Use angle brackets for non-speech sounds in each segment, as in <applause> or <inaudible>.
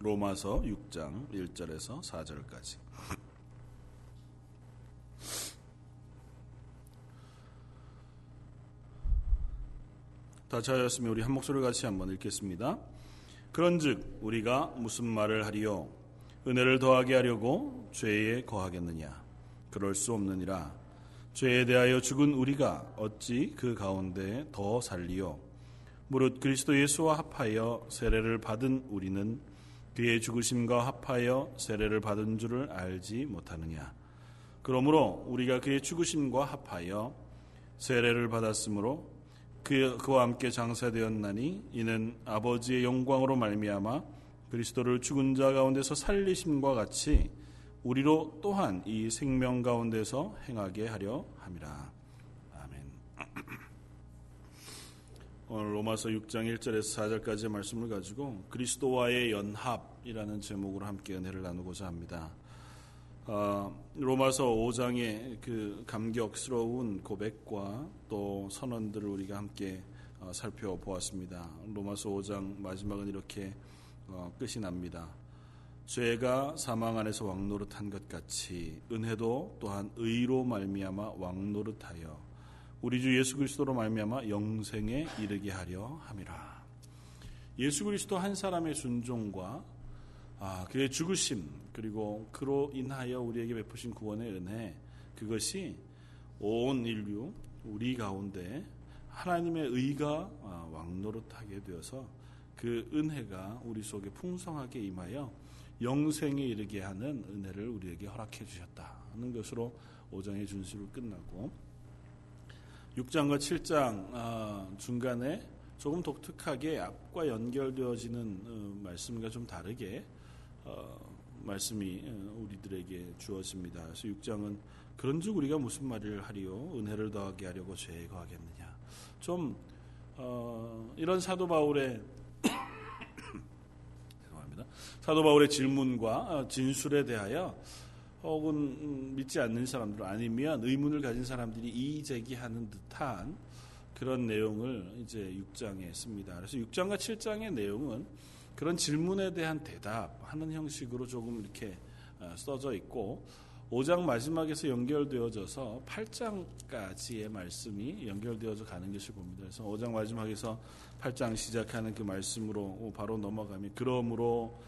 로마서 6장 1절에서 4절까지. 다 찾았으면 우리 한 목소리 같이 한번 읽겠습니다. 그런즉 우리가 무슨 말을 하리요 은혜를 더하게 하려고 죄에 거하겠느냐 그럴 수 없느니라 죄에 대하여 죽은 우리가 어찌 그 가운데 더 살리요 무릇 그리스도 예수와 합하여 세례를 받은 우리는 그의 죽으심과 합하여 세례를 받은 줄을 알지 못하느냐 그러므로 우리가 그의 죽으심과 합하여 세례를 받았으므로 그, 그와 함께 장사되었나니 이는 아버지의 영광으로 말미암아 그리스도를 죽은 자 가운데서 살리심과 같이 우리로 또한 이 생명 가운데서 행하게 하려 함이라. 아멘. <clears throat> 오늘 로마서 6장 1절에서 4절까지의 말씀을 가지고 그리스도와의 연합 이라는 제목으로 함께 은혜를 나누고자 합니다. 어, 로마서 5장의 그 감격스러운 고백과 또 선언들을 우리가 함께 어, 살펴보았습니다. 로마서 5장 마지막은 이렇게 어, 끝이 납니다. 죄가 사망 안에서 왕노릇한 것 같이 은혜도 또한 의로 말미암아 왕노릇하여 우리 주 예수 그리스도로 말미암아 영생에 이르게 하려 함이라. 예수 그리스도 한 사람의 순종과 아, 그의 죽으심 그리고 그로 인하여 우리에게 베푸신 구원의 은혜 그것이 온 인류 우리 가운데 하나님의 의가 아, 왕노릇하게 되어서 그 은혜가 우리 속에 풍성하게 임하여 영생에 이르게 하는 은혜를 우리에게 허락해 주셨다는 것으로 5장의 준수로 끝나고 6장과 7장 아, 중간에 조금 독특하게 앞과 연결되어지는 어, 말씀과 좀 다르게 어, 말씀이 어, 우리들에게 주어집니다. 그래서 6장은 그런즉 우리가 무슨 말을 하리요? 은혜를 더하게 하려고 죄에 거하겠느냐? 좀 어, 이런 사도 바울의 <coughs> 죄송합니다. 사도 바울의 질문과 어, 진술에 대하여 혹은 음, 믿지 않는 사람들 아니면 의문을 가진 사람들이 이의 제기하는 듯한 그런 내용을 이제 6장에 씁니다. 그래서 6장과 7장의 내용은 그런 질문에 대한 대답하는 형식으로 조금 이렇게 어, 써져 있고 5장 마지막에서 연결되어져서 8장까지의 말씀이 연결되어져 가는 것을 봅니다. 그래서 5장 마지막에서 8장 시작하는 그 말씀으로 바로 넘어가면 그러므로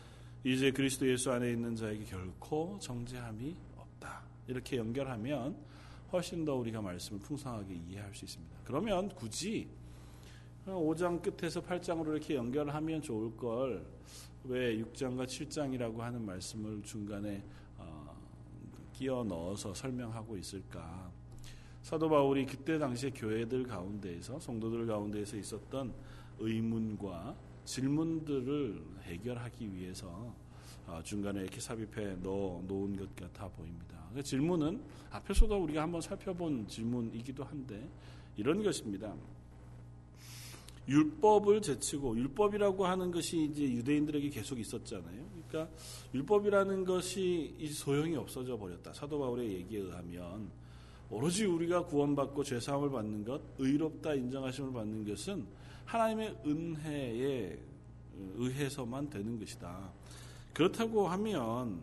이제 그리스도 예수 안에 있는 자에게 결코 정죄함이 없다. 이렇게 연결하면 훨씬 더 우리가 말씀을 풍성하게 이해할 수 있습니다. 그러면 굳이 5장 끝에서 8장으로 이렇게 연결하면 좋을 걸 왜 6장과 7장이라고 하는 말씀을 중간에 어, 끼워 넣어서 설명하고 있을까? 사도 바울이 그때 당시에 교회들 가운데에서 성도들 가운데에서 있었던 의문과 질문들을 해결하기 위해서 어, 중간에 이렇게 삽입해 넣어 놓은 것 같아 보입니다. 그 질문은 앞에서도 우리가 한번 살펴본 질문이기도 한데 이런 것입니다. 율법을 제치고 율법이라고 하는 것이 이제 유대인들에게 계속 있었잖아요. 그러니까 율법이라는 것이 소용이 없어져 버렸다. 사도 바울의 얘기에 의하면 오로지 우리가 구원받고 죄 사함을 받는 것, 의롭다 인정하심을 받는 것은 하나님의 은혜에 의해서만 되는 것이다. 그렇다고 하면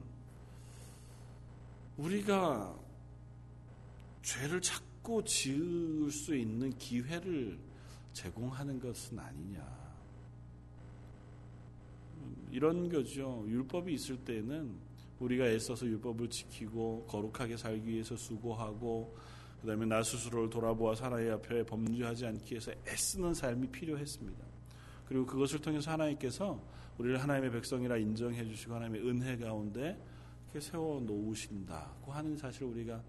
우리가 죄를 찾고 지을 수 있는 기회를 제공하는 것은 아니냐. 이런 거죠. 율법이 있을 때는 우리가 애써서 율법을 지키고 거룩하게 살기 위해서 수고하고 그다음에 나 스스로를 돌아보아 사나이 앞에 범죄하지 않기 위해서 애쓰는 삶이 필요했습니다. 그리고 그것을 통해서 하나님께서 우리를 하나님의 백성이라 인정해 주시고 하나님의 은혜 가운데 이렇게 세워 놓으신다고 하는 사실을 우리가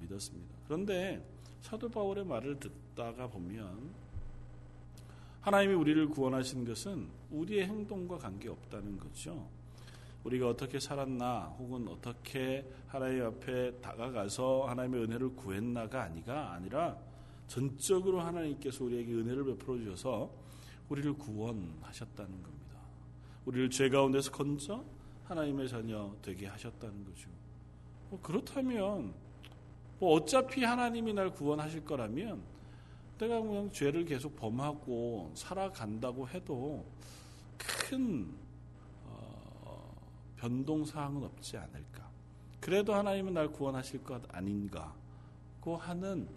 믿었습니다. 그런데 사도 바울의 말을 듣다가 보면 하나님이 우리를 구원하신 것은 우리의 행동과 관계없다는 거죠. 우리가 어떻게 살았나 혹은 어떻게 하나님 앞에 다가가서 하나님의 은혜를 구했나가 아니가 아니라 전적으로 하나님께서 우리에게 은혜를 베풀어 주셔서 우리를 구원하셨다는 겁니다. 우리를 죄 가운데서 건져 하나님의 자녀 되게 하셨다는 거죠. 뭐 그렇다면 뭐 어차피 하나님이 날 구원하실 거라면 내가 그냥 죄를 계속 범하고 살아간다고 해도 큰 어, 변동 사항은 없지 않을까. 그래도 하나님은 날 구원하실 것 아닌가. 고 하는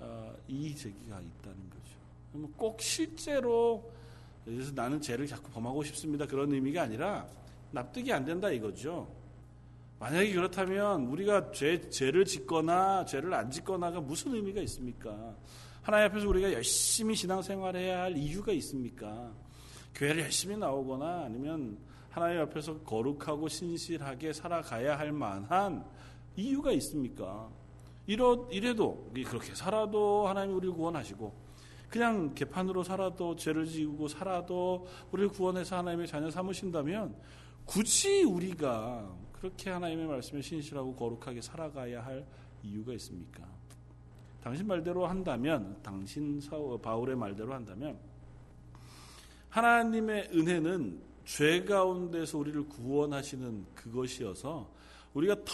어, 이의 제기가 있다는 거죠. 꼭 실제로 그래서 나는 죄를 자꾸 범하고 싶습니다. 그런 의미가 아니라 납득이 안 된다 이거죠. 만약에 그렇다면 우리가 죄, 죄를 짓거나 죄를 안 짓거나가 무슨 의미가 있습니까? 하나님 앞에서 우리가 열심히 신앙생활해야 할 이유가 있습니까? 교회를 열심히 나오거나 아니면 하나님 앞에서 거룩하고 신실하게 살아가야 할 만한 이유가 있습니까? 이러, 이래도 그렇게 살아도 하나님 우리를 구원하시고 그냥 개판으로 살아도 죄를 지고 살아도 우리를 구원해서 하나님의 자녀 삼으신다면 굳이 우리가 그렇게 하나님의 말씀에 신실하고 거룩하게 살아가야 할 이유가 있습니까? 당신 말대로 한다면 당신 바울의 말대로 한다면 하나님의 은혜는 죄 가운데서 우리를 구원하시는 그것이어서 우리가 더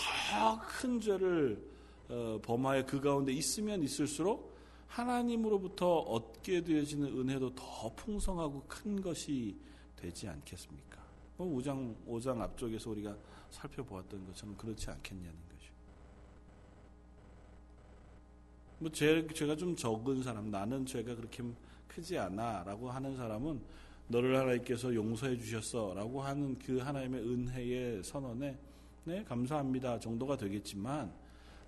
큰 죄를 어, 범하여 그 가운데 있으면 있을수록 하나님으로부터 얻게 되어지는 은혜도 더 풍성하고 큰 것이 되지 않겠습니까? 5장, 뭐 5장 앞쪽에서 우리가 살펴보았던 것처럼 그렇지 않겠냐는 뭐 죄, 죄가 좀 적은 사람, 나는 죄가 그렇게 크지 않아 라고 하는 사람은 너를 하나님께서 용서해 주셨어 라고 하는 그 하나님의 은혜의 선언에 네, 감사합니다 정도가 되겠지만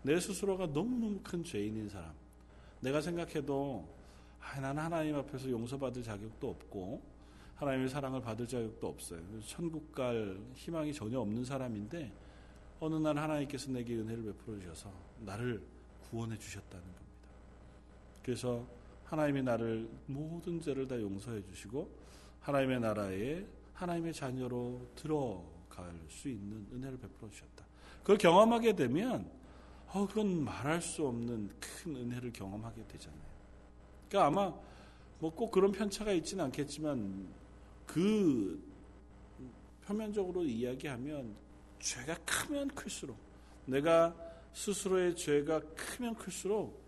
내 스스로가 너무너무 큰 죄인인 사람, 내가 생각해도 아, 나는 하나님 앞에서 용서받을 자격도 없고 하나님의 사랑을 받을 자격도 없어요. 천국 갈 희망이 전혀 없는 사람인데 어느 날 하나님께서 내게 은혜를 베풀어 주셔서 나를 구원해 주셨다는. 그래서 하나님이 나를 모든 죄를 다 용서해 주시고 하나님의 나라에 하나님의 자녀로 들어갈 수 있는 은혜를 베풀어 주셨다. 그걸 경험하게 되면 어, 그건 말할 수 없는 큰 은혜를 경험하게 되잖아요. 그러니까 아마 뭐 꼭 그런 편차가 있지는 않겠지만 그 표면적으로 이야기하면 죄가 크면 클수록 내가 스스로의 죄가 크면 클수록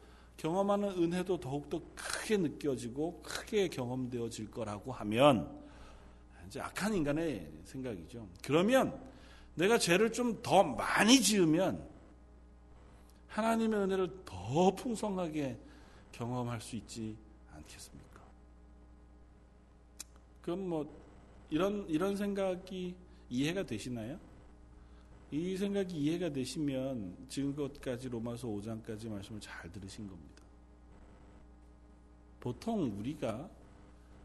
경험하는 은혜도 더욱더 크게 느껴지고 크게 경험되어질 거라고 하면 이제 악한 인간의 생각이죠. 그러면 내가 죄를 좀 더 많이 지으면 하나님의 은혜를 더 풍성하게 경험할 수 있지 않겠습니까? 그럼 뭐 이런 이런 생각이 이해가 되시나요? 이 생각이 이해가 되시면 지금까지 로마서 5장까지 말씀을 잘 들으신 겁니다. 보통 우리가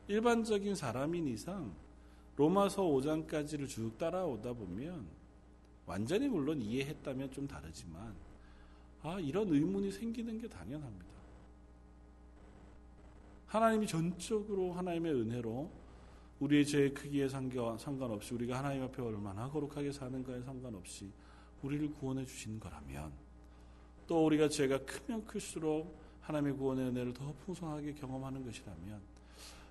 일반적인 사람인 이상 로마서 5장까지를 쭉 따라오다 보면 완전히 물론 이해했다면 좀 다르지만 아, 이런 의문이 생기는 게 당연합니다. 하나님이 전적으로 하나님의 은혜로 우리의 죄의 크기에 상관없이 우리가 하나님 앞에 얼마나 거룩하게 사는가에 상관없이 우리를 구원해 주신 거라면 또 우리가 죄가 크면 클수록 하나님의 구원의 은혜를 더 풍성하게 경험하는 것이라면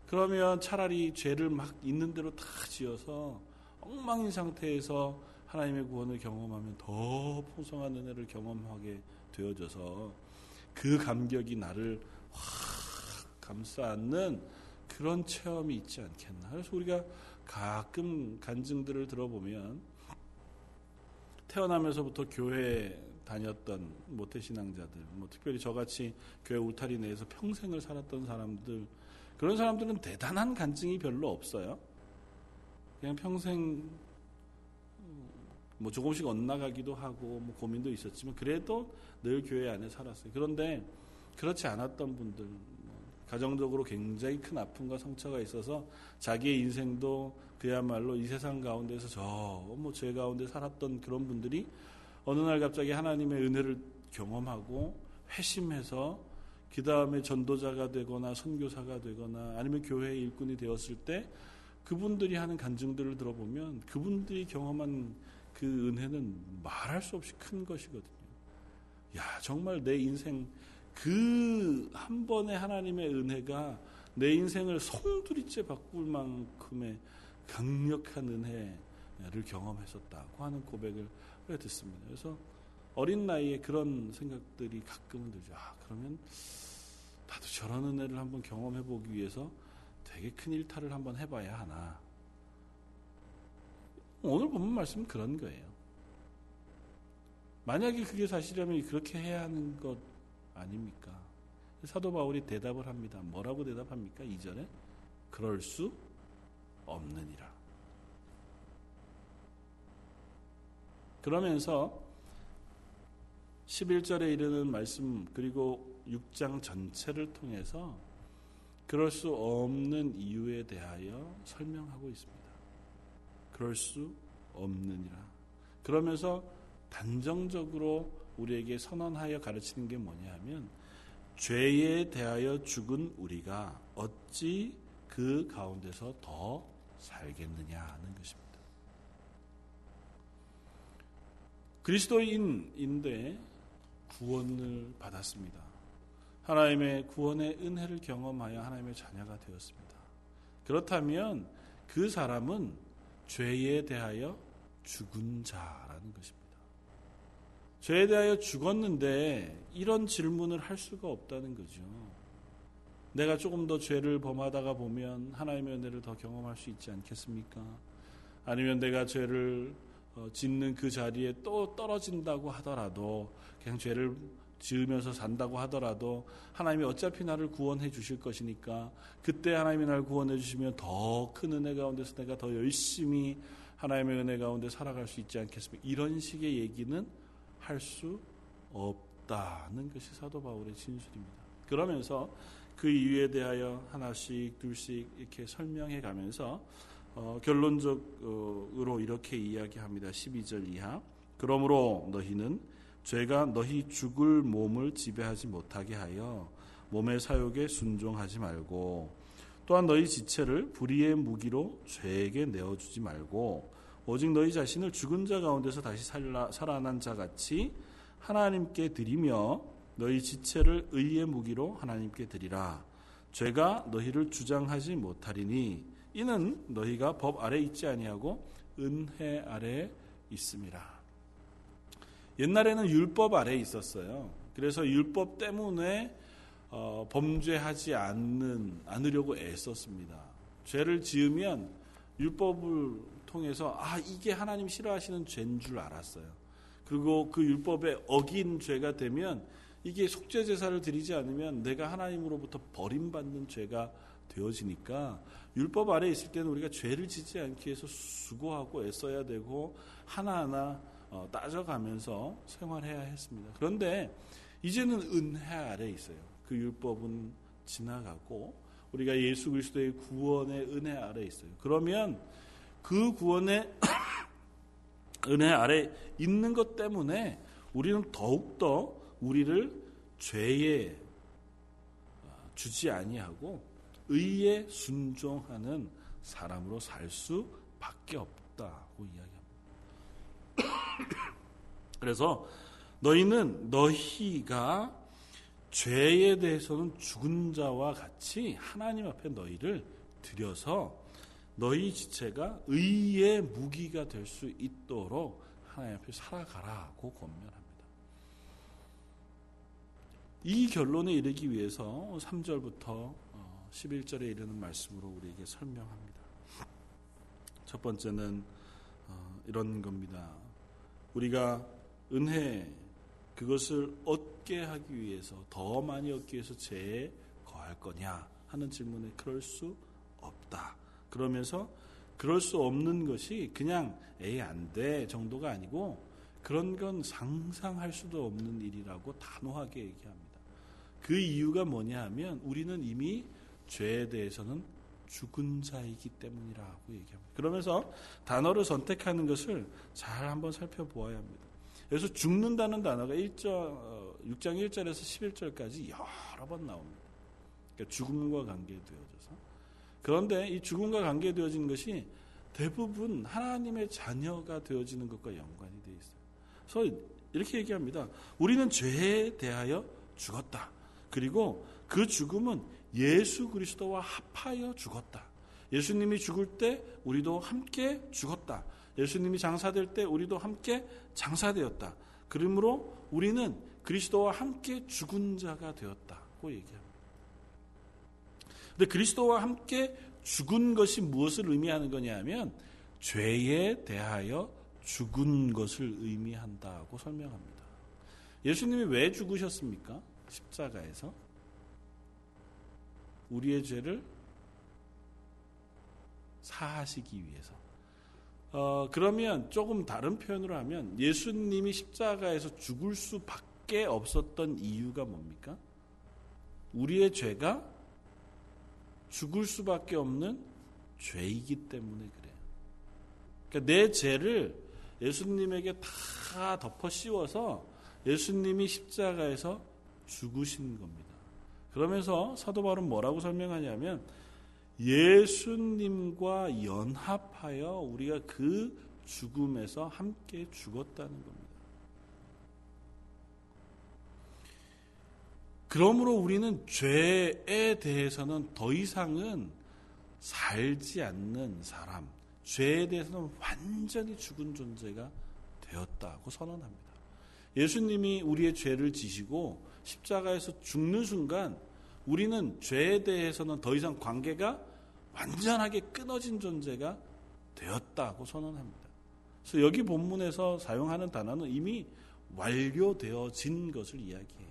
그러면 차라리 죄를 막 있는 대로 다 지어서 엉망인 상태에서 하나님의 구원을 경험하면 더 풍성한 은혜를 경험하게 되어져서 그 감격이 나를 확 감싸 안는 그런 체험이 있지 않겠나. 그래서 우리가 가끔 간증들을 들어보면 태어나면서부터 교회 다녔던 모태 신앙자들, 뭐 특별히 저같이 교회 울타리 내에서 평생을 살았던 사람들, 그런 사람들은 대단한 간증이 별로 없어요. 그냥 평생 뭐 조금씩 엇나가기도 하고 뭐 고민도 있었지만 그래도 늘 교회 안에 살았어요. 그런데 그렇지 않았던 분들 뭐 가정적으로 굉장히 큰 아픔과 상처가 있어서 자기의 인생도 그야말로 이 세상 가운데서 저뭐 죄 가운데 살았던 그런 분들이 어느 날 갑자기 하나님의 은혜를 경험하고 회심해서 그 다음에 전도자가 되거나 선교사가 되거나 아니면 교회의 일꾼이 되었을 때 그분들이 하는 간증들을 들어보면 그분들이 경험한 그 은혜는 말할 수 없이 큰 것이거든요. 야, 정말 내 인생 그 한 번의 하나님의 은혜가 내 인생을 송두리째 바꿀 만큼의 강력한 은혜를 경험했었다고 하는 고백을 듣습니다. 그래서 어린 나이에 그런 생각들이 가끔은 들죠. 아, 그러면 나도 저런 은혜를 한번 경험해 보기 위해서 되게 큰 일탈을 한번 해봐야 하나. 오늘 본문 말씀은 그런 거예요. 만약에 그게 사실이라면 그렇게 해야 하는 것 아닙니까? 사도 바울이 대답을 합니다. 뭐라고 대답합니까? 이전에 그럴 수 없느니라. 그러면서 11절에 이르는 말씀 그리고 6장 전체를 통해서 그럴 수 없는 이유에 대하여 설명하고 있습니다. 그럴 수 없느니라. 그러면서 단정적으로 우리에게 선언하여 가르치는 게 뭐냐 하면 죄에 대하여 죽은 우리가 어찌 그 가운데서 더 살겠느냐 하는 것입니다. 그리스도인인데 구원을 받았습니다. 하나님의 구원의 은혜를 경험하여 하나님의 자녀가 되었습니다. 그렇다면 그 사람은 죄에 대하여 죽은 자라는 것입니다. 죄에 대하여 죽었는데 이런 질문을 할 수가 없다는 거죠. 내가 조금 더 죄를 범하다가 보면 하나님의 은혜를 더 경험할 수 있지 않겠습니까? 아니면 내가 죄를 어, 짓는 그 자리에 또 떨어진다고 하더라도 그냥 죄를 지으면서 산다고 하더라도 하나님이 어차피 나를 구원해 주실 것이니까 그때 하나님이 나를 구원해 주시면 더 큰 은혜 가운데서 내가 더 열심히 하나님의 은혜 가운데 살아갈 수 있지 않겠습니까? 이런 식의 얘기는 할 수 없다는 것이 사도 바울의 진술입니다. 그러면서 그 이유에 대하여 하나씩 둘씩 이렇게 설명해 가면서 어, 결론적으로 이렇게 이야기합니다. 12절 이하. 그러므로 너희는 죄가 너희 죽을 몸을 지배하지 못하게 하여 몸의 사욕에 순종하지 말고 또한 너희 지체를 불의의 무기로 죄에게 내어주지 말고 오직 너희 자신을 죽은 자 가운데서 다시 살라, 살아난 자 같이 하나님께 드리며 너희 지체를 의의 무기로 하나님께 드리라. 죄가 너희를 주장하지 못하리니 이는 너희가 법 아래 있지 아니하고 은혜 아래 있음이라. 옛날에는 율법 아래 있었어요. 그래서 율법 때문에 어, 범죄하지 않는 않으려고 애썼습니다. 죄를 지으면 율법을 통해서 아 이게 하나님 싫어하시는 죄인 줄 알았어요. 그리고 그 율법에 어긴 죄가 되면 이게 속죄 제사를 드리지 않으면 내가 하나님으로부터 버림받는 죄가 되어지니까 율법 아래 있을 때는 우리가 죄를 짓지 않기 위해서 수고하고 애써야 되고 하나하나 어, 따져가면서 생활해야 했습니다. 그런데 이제는 은혜 아래 있어요. 그 율법은 지나가고 우리가 예수 그리스도의 구원의 은혜 아래 있어요. 그러면 그 구원의 <coughs> 은혜 아래 있는 것 때문에 우리는 더욱더 우리를 죄에 어, 주지 아니하고 의에 순종하는 사람으로 살 수밖에 없다고 이야기합니다. <coughs> 그래서 너희는 너희가 죄에 대해서는 죽은 자와 같이 하나님 앞에 너희를 들여서 너희 지체가 의의 무기가 될 수 있도록 하나님 앞에 살아가라고 권면합니다. 이 결론에 이르기 위해서 3절부터 11절에 어, 이르는 말씀으로 우리에게 설명합니다. 첫 번째는 어, 이런 겁니다. 우리가 은혜 그것을 얻게 하기 위해서 더 많이 얻기 위해서 죄에 거할 거냐 하는 질문에 그럴 수 없다. 그러면서 그럴 수 없는 것이 그냥 에이 안 돼 정도가 아니고 그런 건 상상할 수도 없는 일이라고 단호하게 얘기합니다. 그 이유가 뭐냐 하면 우리는 이미 죄에 대해서는 죽은 자이기 때문이라고 얘기합니다. 그러면서 단어를 선택하는 것을 잘 한번 살펴보아야 합니다. 그래서 죽는다는 단어가 1절, 6장 1절에서 11절까지 여러 번 나옵니다. 그러니까 죽음과 관계되어져서. 그런데 이 죽음과 관계되어지는 것이 대부분 하나님의 자녀가 되어지는 것과 연관이 되어 있어요. 그래서 이렇게 얘기합니다. 우리는 죄에 대하여 죽었다. 그리고 그 죽음은 예수 그리스도와 합하여 죽었다. 예수님이 죽을 때 우리도 함께 죽었다. 예수님이 장사될 때 우리도 함께 장사되었다. 그러므로 우리는 그리스도와 함께 죽은 자가 되었다고 얘기합니다. 근데 그리스도와 함께 죽은 것이 무엇을 의미하는 거냐 하면 죄에 대하여 죽은 것을 의미한다고 설명합니다. 예수님이 왜 죽으셨습니까? 십자가에서 우리의 죄를 사하시기 위해서. 어, 그러면 조금 다른 표현으로 하면 예수님이 십자가에서 죽을 수밖에 없었던 이유가 뭡니까? 우리의 죄가 죽을 수밖에 없는 죄이기 때문에 그래요. 그러니까 내 죄를 예수님에게 다 덮어 씌워서 예수님이 십자가에서 죽으신 겁니다. 그러면서 사도 바울은 뭐라고 설명하냐면 예수님과 연합하여 우리가 그 죽음에서 함께 죽었다는 겁니다. 그러므로 우리는 죄에 대해서는 더 이상은 살지 않는 사람, 죄에 대해서는 완전히 죽은 존재가 되었다고 선언합니다. 예수님이 우리의 죄를 지시고 십자가에서 죽는 순간 우리는 죄에 대해서는 더 이상 관계가 완전하게 끊어진 존재가 되었다고 선언합니다. 그래서 여기 본문에서 사용하는 단어는 이미 완료되어진 것을 이야기해요.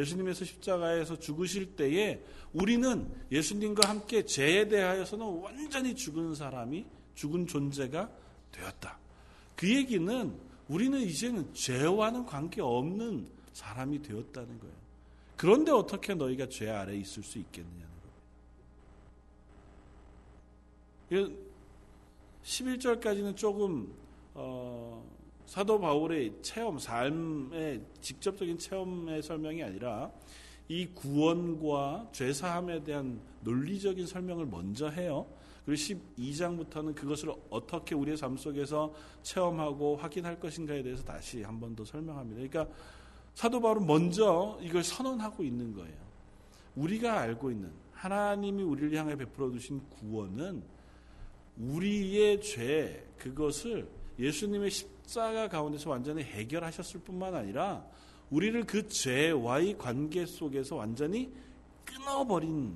예수님께서 십자가에서 죽으실 때에 우리는 예수님과 함께 죄에 대하여서는 완전히 죽은 사람이 죽은 존재가 되었다. 그 얘기는 우리는 이제는 죄와는 관계없는 사람이 되었다는 거예요. 그런데 어떻게 너희가 죄 아래 있을 수 있겠느냐는 거예요. 11절까지는 조금 어, 사도 바울의 체험, 삶의 직접적인 체험의 설명이 아니라 이 구원과 죄사함에 대한 논리적인 설명을 먼저 해요. 그리고 12장부터는 그것을 어떻게 우리의 삶 속에서 체험하고 확인할 것인가에 대해서 다시 한 번 더 설명합니다. 그러니까 사도 바울은 먼저 이걸 선언하고 있는 거예요. 우리가 알고 있는 하나님이 우리를 향해 베풀어 주신 구원은 우리의 죄 그것을 예수님의 십자가 가운데서 완전히 해결하셨을 뿐만 아니라 우리를 그 죄와의 관계 속에서 완전히 끊어버린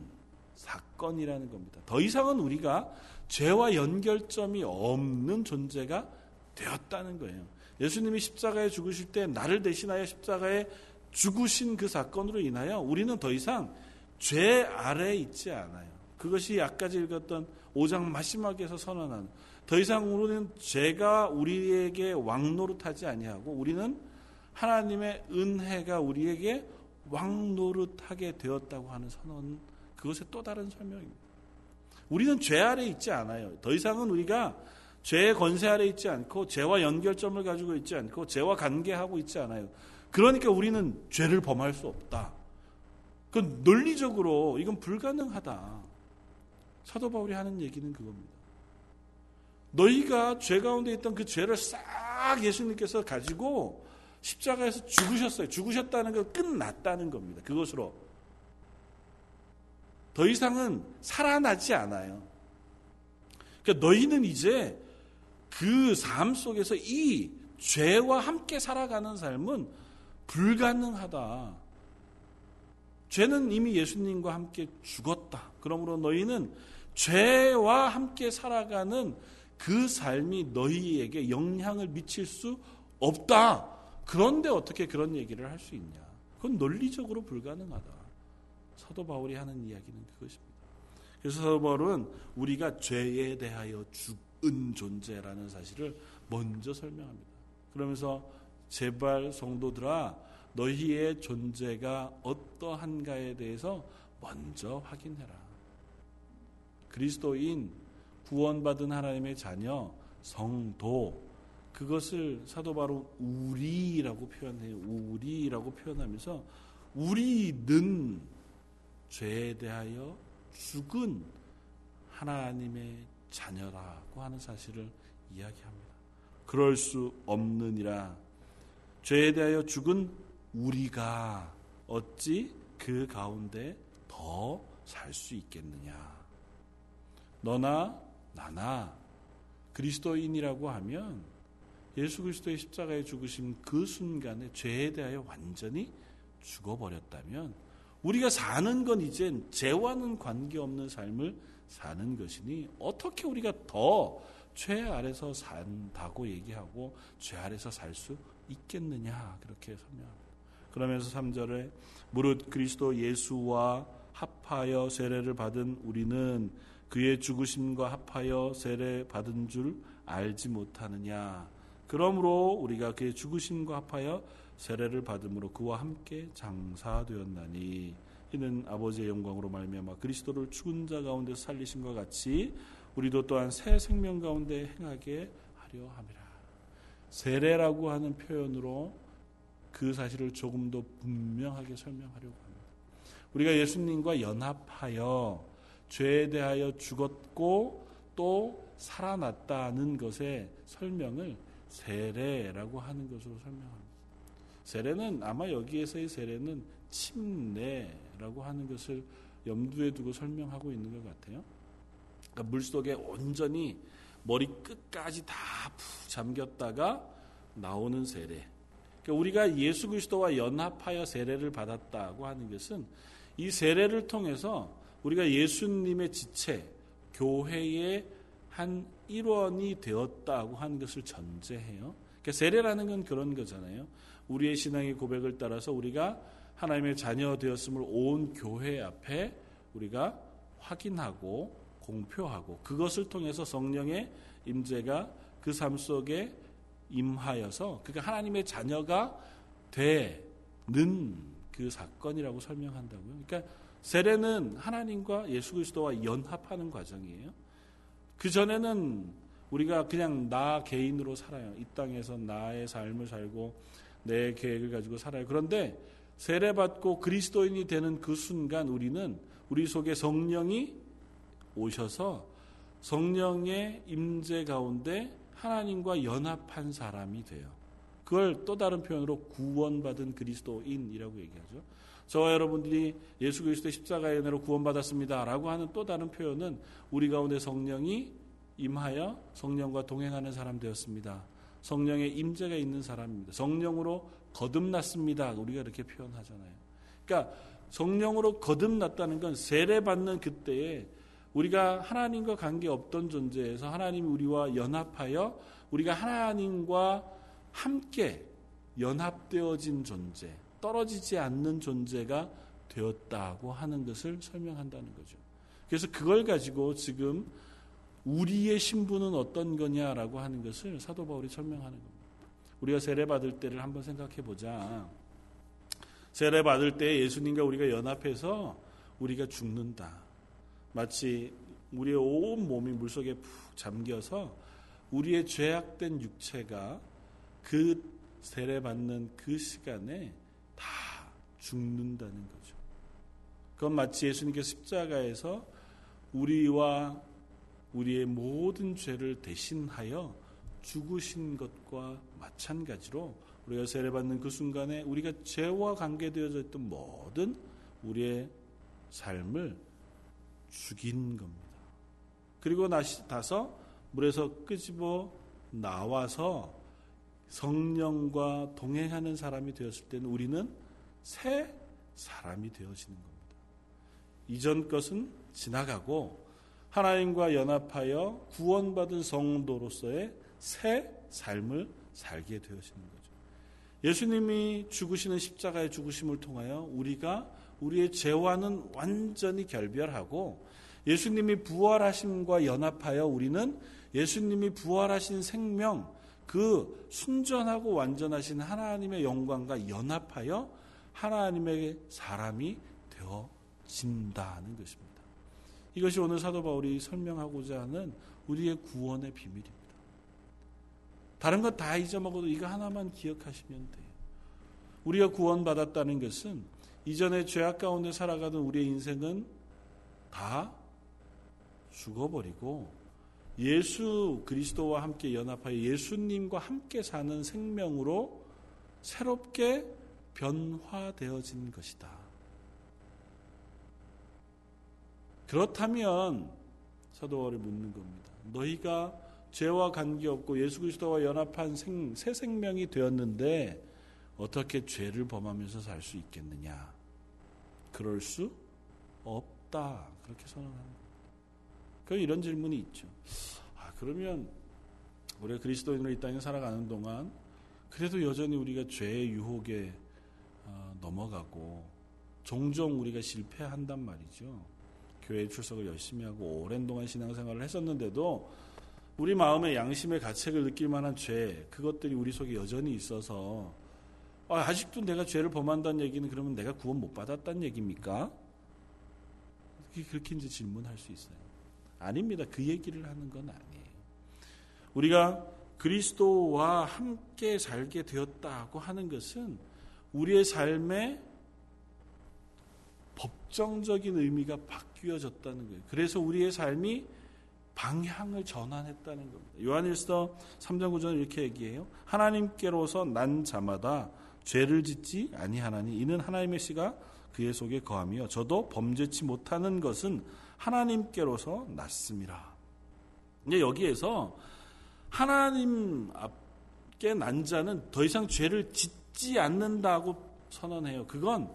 사건이라는 겁니다. 더 이상은 우리가 죄와 연결점이 없는 존재가 되었다는 거예요. 예수님이 십자가에 죽으실 때 나를 대신하여 십자가에 죽으신 그 사건으로 인하여 우리는 더 이상 죄 아래에 있지 않아요. 그것이 아까지 읽었던 5장 마지막에서 선언한 더 이상 우리는 죄가 우리에게 왕노릇하지 아니하고 우리는 하나님의 은혜가 우리에게 왕노릇하게 되었다고 하는 선언 그것의 또 다른 설명입니다. 우리는 죄 아래 있지 않아요. 더 이상은 우리가 죄의 권세 아래 있지 않고 죄와 연결점을 가지고 있지 않고 죄와 관계하고 있지 않아요. 그러니까 우리는 죄를 범할 수 없다. 그 논리적으로 이건 불가능하다. 사도 바울이 하는 얘기는 그겁니다. 너희가 죄 가운데 있던 그 죄를 싹 예수님께서 가지고 십자가에서 죽으셨어요. 죽으셨다는 건 끝났다는 겁니다. 그것으로. 더 이상은 살아나지 않아요. 그러니까 너희는 이제 그 삶 속에서 이 죄와 함께 살아가는 삶은 불가능하다. 죄는 이미 예수님과 함께 죽었다. 그러므로 너희는 죄와 함께 살아가는 그 삶이 너희에게 영향을 미칠 수 없다. 그런데 어떻게 그런 얘기를 할 수 있냐? 그건 논리적으로 불가능하다. 사도 바울이 하는 이야기는 그것입니다. 그래서 사도 바울은 우리가 죄에 대하여 죽은 존재라는 사실을 먼저 설명합니다. 그러면서 제발 성도들아 너희의 존재가 어떠한가에 대해서 먼저 확인해라. 그리스도인 구원받은 하나님의 자녀 성도 그것을 사도 바로 우리라고 표현해요. 우리라고 표현하면서 우리는 죄에 대하여 죽은 하나님의 자녀라고 하는 사실을 이야기합니다. 그럴 수 없느니라. 죄에 대하여 죽은 우리가 어찌 그 가운데 더 살 수 있겠느냐. 너나 나나 그리스도인이라고 하면 예수 그리스도의 십자가에 죽으신 그 순간에 죄에 대하여 완전히 죽어버렸다면 우리가 사는 건 이젠 죄와는 관계없는 삶을 사는 것이니 어떻게 우리가 더 죄 아래서 산다고 얘기하고 죄 아래서 살 수 있겠느냐 그렇게 설명합니다. 그러면서 3절에 무릇 그리스도 예수와 합하여 세례를 받은 우리는 그의 죽으심과 합하여 세례 받은 줄 알지 못하느냐. 그러므로 우리가 그의 죽으심과 합하여 세례를 받음으로 그와 함께 장사되었나니 이는 아버지의 영광으로 말미암아 그리스도를 죽은 자 가운데 살리신과 같이 우리도 또한 새 생명 가운데 행하게 하려 함이라. 세례라고 하는 표현으로 그 사실을 조금 더 분명하게 설명하려고 합니다. 우리가 예수님과 연합하여 죄에 대하여 죽었고 또 살아났다는 것의 설명을 세례라고 하는 것으로 설명합니다. 세례는 아마 여기에서의 세례는 침례라고 하는 것을 염두에 두고 설명하고 있는 것 같아요. 그러니까 물 속에 온전히 머리 끝까지 다푹 잠겼다가 나오는 세례. 그러니까 우리가 예수 그리스도와 연합하여 세례를 받았다고 하는 것은 이 세례를 통해서 우리가 예수님의 지체, 교회의 한 일원이 되었다고 하는 것을 전제해요. 그러니까 세례라는 건 그런 거잖아요. 우리의 신앙의 고백을 따라서 우리가 하나님의 자녀 되었음을 온 교회 앞에 우리가 확인하고 공표하고 그것을 통해서 성령의 임재가 그 삶 속에 임하여서 그가 하나님의 자녀가 되는 그 사건이라고 설명한다고요. 그러니까 세례는 하나님과 예수 그리스도와 연합하는 과정이에요. 그 전에는 우리가 그냥 나 개인으로 살아요. 이 땅에서 나의 삶을 살고 내 계획을 가지고 살아요. 그런데 세례받고 그리스도인이 되는 그 순간 우리는 우리 속에 성령이 오셔서 성령의 임재 가운데 하나님과 연합한 사람이 돼요. 그걸 또 다른 표현으로 구원받은 그리스도인이라고 얘기하죠. 저와 여러분들이 예수 그리스도의 십자가의 은혜로 구원받았습니다라고 하는 또 다른 표현은 우리 가운데 성령이 임하여 성령과 동행하는 사람 되었습니다. 성령의 임재가 있는 사람입니다. 성령으로 거듭났습니다. 우리가 이렇게 표현하잖아요. 그러니까 성령으로 거듭났다는 건 세례 받는 그때에 우리가 하나님과 관계 없던 존재에서 하나님이 우리와 연합하여 우리가 하나님과 함께 연합되어진 존재, 떨어지지 않는 존재가 되었다고 하는 것을 설명한다는 거죠. 그래서 그걸 가지고 지금 우리의 신분은 어떤 거냐라고 하는 것을 사도 바울이 설명하는 겁니다. 우리가 세례 받을 때를 한번 생각해 보자. 세례 받을 때 예수님과 우리가 연합해서 우리가 죽는다. 마치 우리의 온 몸이 물속에 푹 잠겨서 우리의 죄악된 육체가 그 세례 받는 그 시간에 다 죽는다는 거죠. 그건 마치 예수님께서 십자가에서 우리와 우리의 모든 죄를 대신하여 죽으신 것과 마찬가지로 우리가 세례받는 그 순간에 우리가 죄와 관계되어져 있던 모든 우리의 삶을 죽인 겁니다. 그리고 나서 물에서 끄집어 나와서 성령과 동행하는 사람이 되었을 때는 우리는 새 사람이 되어지는 겁니다. 이전 것은 지나가고 하나님과 연합하여 구원받은 성도로서의 새 삶을 살게 되어지는 거죠. 예수님이 죽으시는 십자가의 죽으심을 통하여 우리가 우리의 죄와는 완전히 결별하고 예수님이 부활하심과 연합하여 우리는 예수님이 부활하신 생명, 그 순전하고 완전하신 하나님의 영광과 연합하여 하나님의 사람이 되어진다는 것입니다. 이것이 오늘 사도 바울이 설명하고자 하는 우리의 구원의 비밀입니다. 다른 것 다 잊어먹어도 이거 하나만 기억하시면 돼요. 우리가 구원받았다는 것은 이전에 죄악 가운데 살아가던 우리의 인생은 다 죽어버리고 예수 그리스도와 함께 연합하여 예수님과 함께 사는 생명으로 새롭게 변화되어진 것이다. 그렇다면 사도월이 묻는 겁니다. 너희가 죄와 관계없고 예수 그리스도와 연합한 생, 새 생명이 되었는데 어떻게 죄를 범하면서 살 수 있겠느냐? 그럴 수 없다. 그렇게 선언하는 겁니다. 그 이런 질문이 있죠. 아, 그러면 우리가 그리스도인으로 이 땅에 살아가는 동안 그래도 여전히 우리가 죄의 유혹에 어, 넘어가고 종종 우리가 실패한단 말이죠. 교회 출석을 열심히 하고 오랜 동안 신앙생활을 했었는데도 우리 마음의 양심의 가책을 느낄 만한 죄 그것들이 우리 속에 여전히 있어서 아, 직도 내가 죄를 범한다는 얘기는 그러면 내가 구원 못 받았다는 얘기입니까? 그렇게 이제 질문할 수 있어요. 아닙니다. 그 얘기를 하는 건 아니에요. 우리가 그리스도와 함께 살게 되었다고 하는 것은 우리의 삶의 법정적인 의미가 바뀌어졌다는 거예요. 그래서 우리의 삶이 방향을 전환했다는 겁니다. 요한일서 3장 9절은 이렇게 얘기해요. 하나님께로서 난 자마다 죄를 짓지 아니하나니 이는 하나님의 씨가 그의 속에 거하며 저도 범죄치 못하는 것은 하나님께로서 났습니다. 이제 여기에서 하나님 앞에 난 자는 더 이상 죄를 짓지 않는다고 선언해요. 그건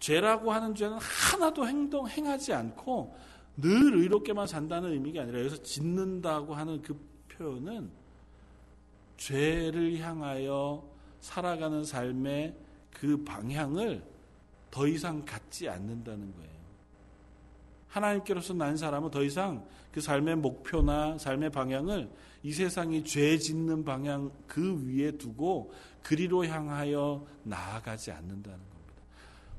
죄라고 하는 죄는 하나도 행동 행하지 않고 늘 의롭게만 산다는 의미가 아니라 여기서 짓는다고 하는 그 표현은 죄를 향하여 살아가는 삶의 그 방향을 더 이상 갖지 않는다는 거예요. 하나님께로서 난 사람은 더 이상 그 삶의 목표나 삶의 방향을 이 세상이 죄 짓는 방향 그 위에 두고 그리로 향하여 나아가지 않는다는 겁니다.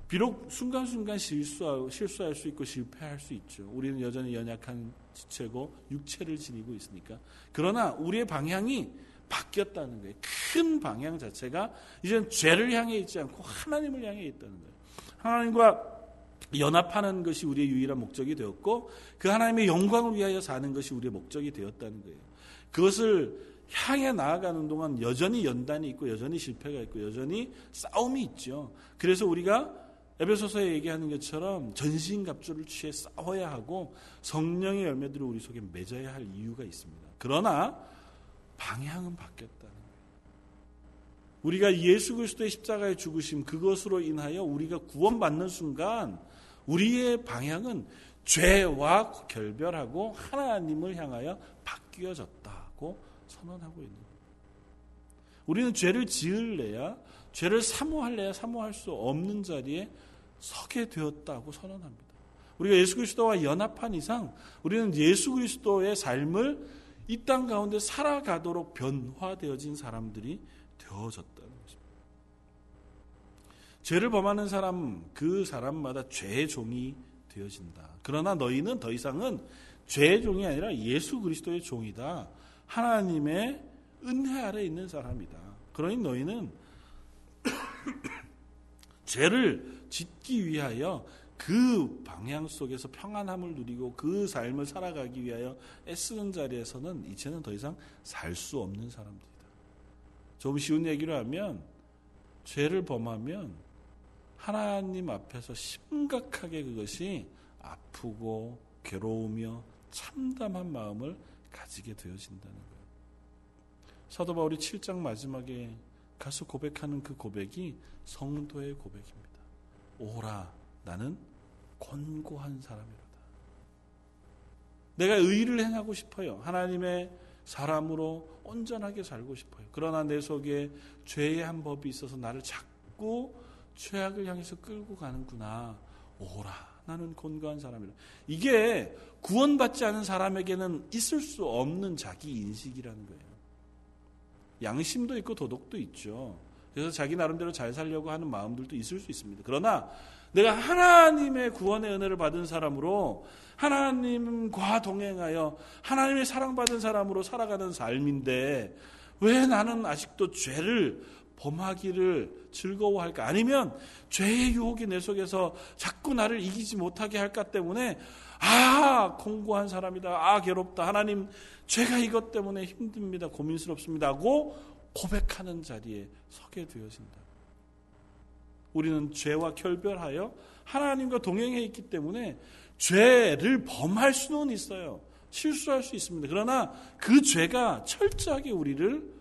비록 순간순간 실수할, 실수할 수 있고 실패할 수 있죠. 우리는 여전히 연약한 지체고 육체를 지니고 있으니까. 그러나 우리의 방향이 바뀌었다는 거예요. 큰 방향 자체가 이제는 죄를 향해 있지 않고 하나님을 향해 있다는 거예요. 하나님과 연합하는 것이 우리의 유일한 목적이 되었고 그 하나님의 영광을 위하여 사는 것이 우리의 목적이 되었다는 거예요. 그것을 향해 나아가는 동안 여전히 연단이 있고 여전히 실패가 있고 여전히 싸움이 있죠. 그래서 우리가 에베소서에 얘기하는 것처럼 전신갑주를 취해 싸워야 하고 성령의 열매들을 우리 속에 맺어야 할 이유가 있습니다. 그러나 방향은 바뀌었다는. 우리가 예수 그리스도의 십자가의 죽으심 그것으로 인하여 우리가 구원받는 순간 우리의 방향은 죄와 결별하고 하나님을 향하여 바뀌어졌다고 선언하고 있는. 우리는 죄를 지을래야 죄를 사모할래야 사모할 수 없는 자리에 서게 되었다고 선언합니다. 우리가 예수 그리스도와 연합한 이상 우리는 예수 그리스도의 삶을 이 땅 가운데 살아가도록 변화되어진 사람들이 되어졌다는 것입니다. 죄를 범하는 사람 그 사람마다 죄의 종이 되어진다. 그러나 너희는 더 이상은 죄의 종이 아니라 예수 그리스도의 종이다. 하나님의 은혜 아래 있는 사람이다. 그러니 너희는 <coughs> 죄를 짓기 위하여 그 방향 속에서 평안함을 누리고 그 삶을 살아가기 위하여 애쓰는 자리에서는 이제는 더 이상 살 수 없는 사람들이다. 좀 쉬운 얘기로 하면 죄를 범하면 하나님 앞에서 심각하게 그것이 아프고 괴로우며 참담한 마음을 가지게 되어진다는 거예요. 사도 바울이 7장 마지막에 가서 고백하는 그 고백이 성도의 고백입니다. 오라, 나는 권고한 사람이로다. 내가 의를 행하고 싶어요. 하나님의 사람으로 온전하게 살고 싶어요. 그러나 내 속에 죄의 한 법이 있어서 나를 자꾸 죄악을 향해서 끌고 가는구나. 오라, 나는 권고한 사람이라. 이게 구원받지 않은 사람에게는 있을 수 없는 자기 인식이라는 거예요. 양심도 있고 도덕도 있죠. 그래서 자기 나름대로 잘 살려고 하는 마음들도 있을 수 있습니다. 그러나 내가 하나님의 구원의 은혜를 받은 사람으로 하나님과 동행하여 하나님의 사랑받은 사람으로 살아가는 삶인데 왜 나는 아직도 죄를 범하기를 즐거워할까? 아니면 죄의 유혹이 내 속에서 자꾸 나를 이기지 못하게 할까 때문에 아, 공고한 사람이다. 아, 괴롭다. 하나님, 죄가 이것 때문에 힘듭니다. 고민스럽습니다. 하고 고백하는 자리에 서게 되어진다. 우리는 죄와 결별하여 하나님과 동행해 있기 때문에 죄를 범할 수는 있어요. 실수할 수 있습니다. 그러나 그 죄가 철저하게 우리를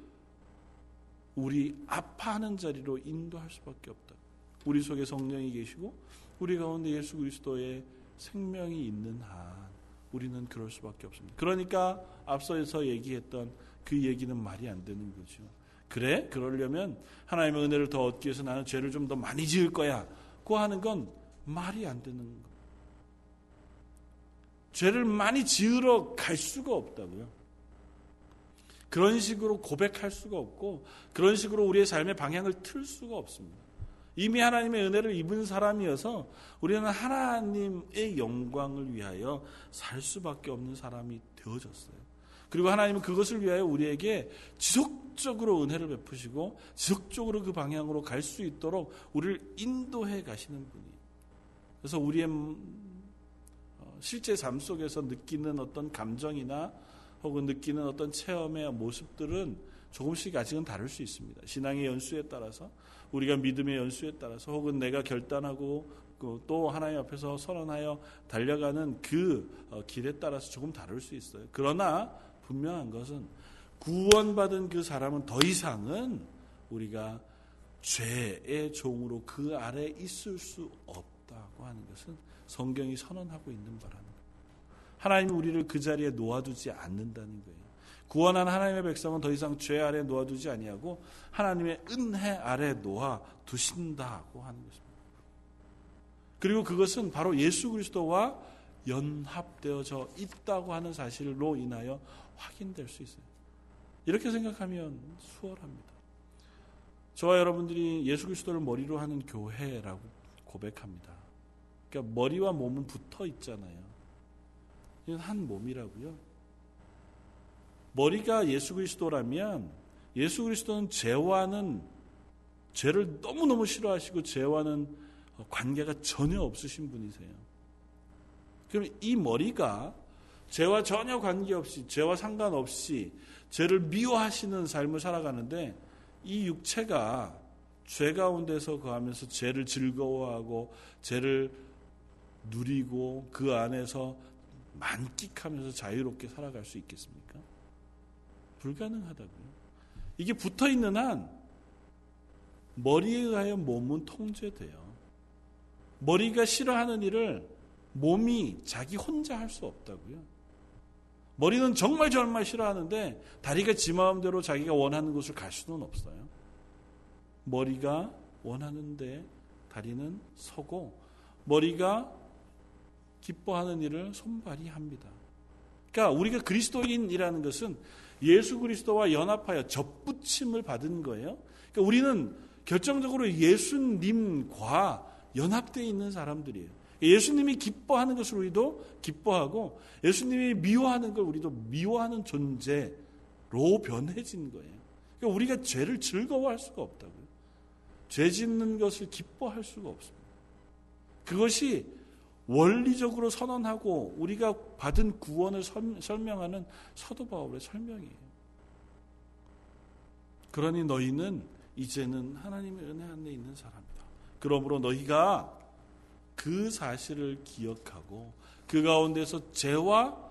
우리 아파하는 자리로 인도할 수밖에 없다. 우리 속에 성령이 계시고 우리 가운데 예수 그리스도의 생명이 있는 한 우리는 그럴 수밖에 없습니다. 그러니까 앞서서 얘기했던 그 얘기는 말이 안 되는 거죠. 그래? 그러려면 하나님의 은혜를 더 얻기 위해서 나는 죄를 좀 더 많이 지을 거야. 고 하는 건 말이 안 되는 거. 죄를 많이 지으러 갈 수가 없다고요. 그런 식으로 고백할 수가 없고 그런 식으로 우리의 삶의 방향을 틀 수가 없습니다. 이미 하나님의 은혜를 입은 사람이어서 우리는 하나님의 영광을 위하여 살 수밖에 없는 사람이 되어졌어요. 그리고 하나님은 그것을 위하여 우리에게 지속적으로 은혜를 베푸시고 지속적으로 그 방향으로 갈 수 있도록 우리를 인도해 가시는 분이. 그래서 우리의 어, 실제 삶 속에서 느끼는 어떤 감정이나 혹은 느끼는 어떤 체험의 모습들은 조금씩 아직은 다를 수 있습니다. 신앙의 연수에 따라서 우리가 믿음의 연수에 따라서 혹은 내가 결단하고 그또 하나님 앞에서 선언하여 달려가는 그 어, 길에 따라서 조금 다를 수 있어요. 그러나 분명한 것은 구원받은 그 사람은 더 이상은 우리가 죄의 종으로 그 아래 있을 수 없다고 하는 것은 성경이 선언하고 있는 거예요. 하나님이 우리를 그 자리에 놓아두지 않는다는 거예요. 구원한 하나님의 백성은 더 이상 죄 아래 놓아두지 아니하고 하나님의 은혜 아래 놓아 두신다고 하는 것입니다. 그리고 그것은 바로 예수 그리스도와 연합되어져 있다고 하는 사실로 인하여 확인될 수 있어요. 이렇게 생각하면 수월합니다. 저와 여러분들이 예수 그리스도를 머리로 하는 교회라고 고백합니다. 그러니까 머리와 몸은 붙어 있잖아요. 한 몸이라고요. 머리가 예수 그리스도라면 예수 그리스도는 죄와는 죄를 너무너무 싫어하시고 죄와는 관계가 전혀 없으신 분이세요. 그럼 이 머리가 죄와 전혀 관계없이 죄와 상관없이 죄를 미워하시는 삶을 살아가는데 이 육체가 죄 가운데서 거하면서 죄를 즐거워하고 죄를 누리고 그 안에서 만끽하면서 자유롭게 살아갈 수 있겠습니까? 불가능하다고요. 이게 붙어 있는 한 머리에 의하여 몸은 통제돼요. 머리가 싫어하는 일을 몸이 자기 혼자 할 수 없다고요. 머리는 정말 정말 싫어하는데 다리가 지 마음대로 자기가 원하는 곳을 갈 수는 없어요. 머리가 원하는데 다리는 서고 머리가 기뻐하는 일을 손발이 합니다. 그러니까 우리가 그리스도인이라는 것은 예수 그리스도와 연합하여 접붙임을 받은 거예요. 그러니까 우리는 결정적으로 예수님과 연합되어 있는 사람들이에요. 예수님이 기뻐하는 것을 우리도 기뻐하고 예수님이 미워하는 걸 우리도 미워하는 존재로 변해진 거예요. 그러니까 우리가 죄를 즐거워할 수가 없다고요. 죄 짓는 것을 기뻐할 수가 없습니다. 그것이 원리적으로 선언하고 우리가 받은 구원을 설명하는 사도 바울의 설명이에요. 그러니 너희는 이제는 하나님의 은혜 안에 있는 사람이다. 그러므로 너희가 그 사실을 기억하고 그 가운데서 죄와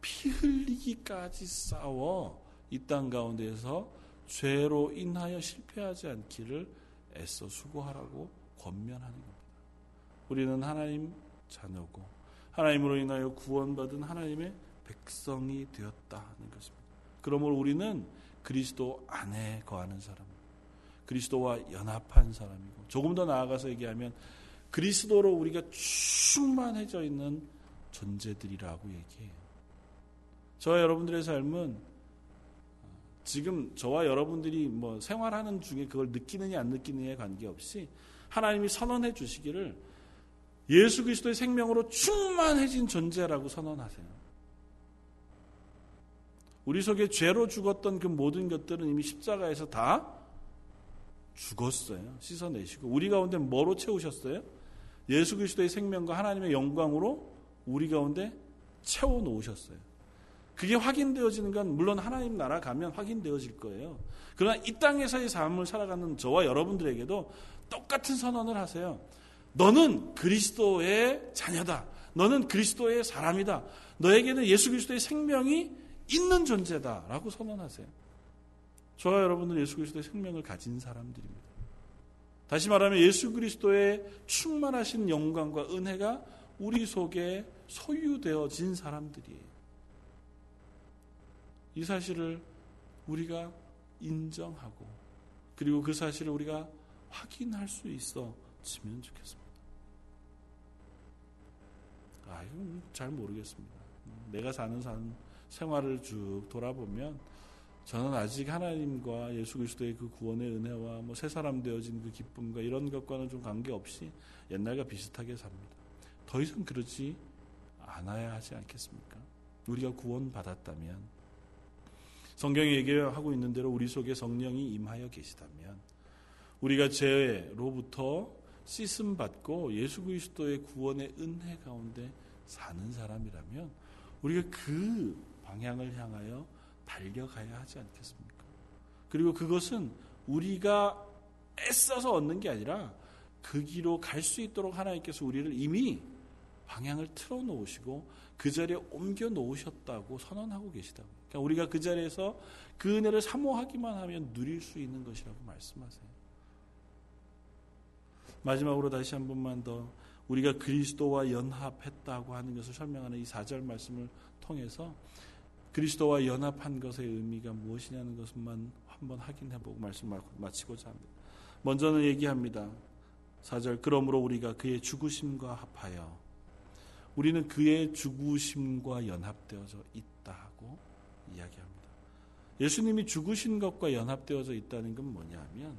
피 흘리기까지 싸워 이 땅 가운데서 죄로 인하여 실패하지 않기를 애써 수고하라고 권면하는 겁니다. 우리는 하나님 자녀고 하나님으로 인하여 구원받은 하나님의 백성이 되었다는 것입니다. 그러므로 우리는 그리스도 안에 거하는 사람, 그리스도와 연합한 사람이고 조금 더 나아가서 얘기하면 그리스도로 우리가 충만해져 있는 존재들이라고 얘기해요. 저와 여러분들의 삶은 지금 저와 여러분들이 뭐 생활하는 중에 그걸 느끼느냐 안 느끼느냐에 관계없이 하나님이 선언해 주시기를 예수 그리스도의 생명으로 충만해진 존재라고 선언하세요. 우리 속에 죄로 죽었던 그 모든 것들은 이미 십자가에서 다 죽었어요. 씻어내시고 우리 가운데 뭐로 채우셨어요? 예수 그리스도의 생명과 하나님의 영광으로 우리 가운데 채워 놓으셨어요. 그게 확인되어지는 건 물론 하나님 나라 가면 확인되어질 거예요. 그러나 이 땅에서의 삶을 살아가는 저와 여러분들에게도 똑같은 선언을 하세요. 너는 그리스도의 자녀다. 너는 그리스도의 사람이다. 너에게는 예수 그리스도의 생명이 있는 존재다. 라고 선언하세요. 저와 여러분은 예수 그리스도의 생명을 가진 사람들입니다. 다시 말하면 예수 그리스도의 충만하신 영광과 은혜가 우리 속에 소유되어진 사람들이에요. 이 사실을 우리가 인정하고 그리고 그 사실을 우리가 확인할 수 있어 지면 좋겠습니다. 아, 이건 잘 모르겠습니다. 내가 사는 산 생활을 쭉 돌아보면 저는 아직 하나님과 예수 그리스도의 그 구원의 은혜와 뭐 새 사람 되어진 그 기쁨과 이런 것과는 좀 관계없이 옛날과 비슷하게 삽니다. 더 이상 그러지 않아야 하지 않겠습니까? 우리가 구원받았다면 성경이 얘기하고 있는 대로 우리 속에 성령이 임하여 계시다면 우리가 죄로부터 씻음 받고 예수 그리스도의 구원의 은혜 가운데 사는 사람이라면 우리가 그 방향을 향하여 달려가야 하지 않겠습니까? 그리고 그것은 우리가 애써서 얻는 게 아니라 그 길로 갈 수 있도록 하나님께서 우리를 이미 방향을 틀어 놓으시고 그 자리에 옮겨 놓으셨다고 선언하고 계시다고. 그러니까 우리가 그 자리에서 그 은혜를 사모하기만 하면 누릴 수 있는 것이라고 말씀하세요. 마지막으로 다시 한 번만 더 우리가 그리스도와 연합했다고 하는 것을 설명하는 이 4절 말씀을 통해서 그리스도와 연합한 것의 의미가 무엇이냐는 것만 한번 확인해보고 말씀 마치고자 합니다. 먼저는 얘기합니다. 4절 그러므로 우리가 그의 죽으심과 합하여 우리는 그의 죽으심과 연합되어져 있다고 이야기합니다. 예수님이 죽으신 것과 연합되어져 있다는 건 뭐냐면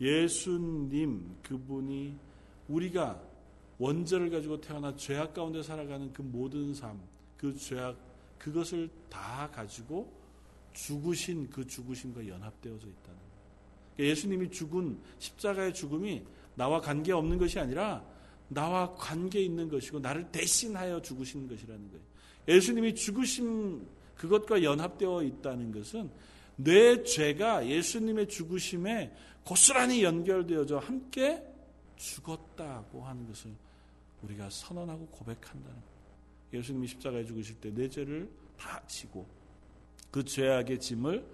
예수님 그분이 우리가 원죄를 가지고 태어나 죄악 가운데 살아가는 그 모든 삶, 그 죄악 그것을 다 가지고 죽으신 그 죽으심과 연합되어져 있다는 거예요. 그러니까 예수님이 죽은 십자가의 죽음이 나와 관계 없는 것이 아니라 나와 관계 있는 것이고 나를 대신하여 죽으신 것이라는 거예요. 예수님이 죽으심 그것과 연합되어 있다는 것은 내 죄가 예수님의 죽으심에 고스란히 연결되어져 함께 죽었다고 하는 것을 우리가 선언하고 고백한다는 거예요. 예수님이 십자가에 죽으실 때 내 죄를 다 지고 그 죄악의 짐을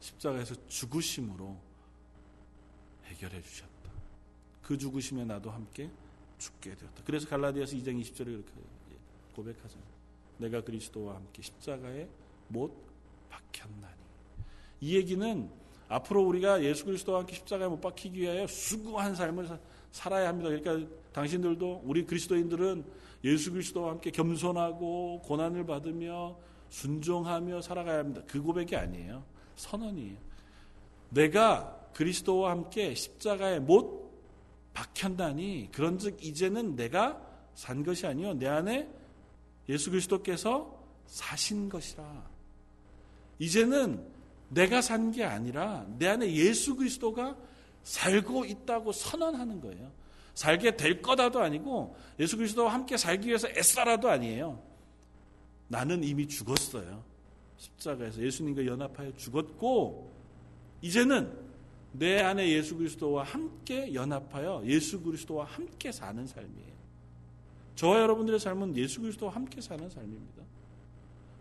십자가에서 죽으심으로 해결해 주셨다. 그 죽으심에 나도 함께 죽게 되었다. 그래서 갈라디아서 2장 20절에 그렇게 고백하잖아요. 내가 그리스도와 함께 십자가에 못 박혔나니. 이 얘기는 앞으로 우리가 예수 그리스도와 함께 십자가에 못 박히기 위하여 수고한 삶을 살아야 합니다. 그러니까 당신들도 우리 그리스도인들은 예수 그리스도와 함께 겸손하고 고난을 받으며 순종하며 살아가야 합니다. 그 고백이 아니에요. 선언이에요. 내가 그리스도와 함께 십자가에 못 박혔다니 그런즉 이제는 내가 산 것이 아니요 내 안에 예수 그리스도께서 사신 것이라. 이제는 내가 산 게 아니라 내 안에 예수 그리스도가 살고 있다고 선언하는 거예요. 살게 될 거다도 아니고 예수 그리스도와 함께 살기 위해서 애써라도 아니에요. 나는 이미 죽었어요. 십자가에서 예수님과 연합하여 죽었고 이제는 내 안에 예수 그리스도와 함께 연합하여 예수 그리스도와 함께 사는 삶이에요. 저와 여러분들의 삶은 예수 그리스도와 함께 사는 삶입니다.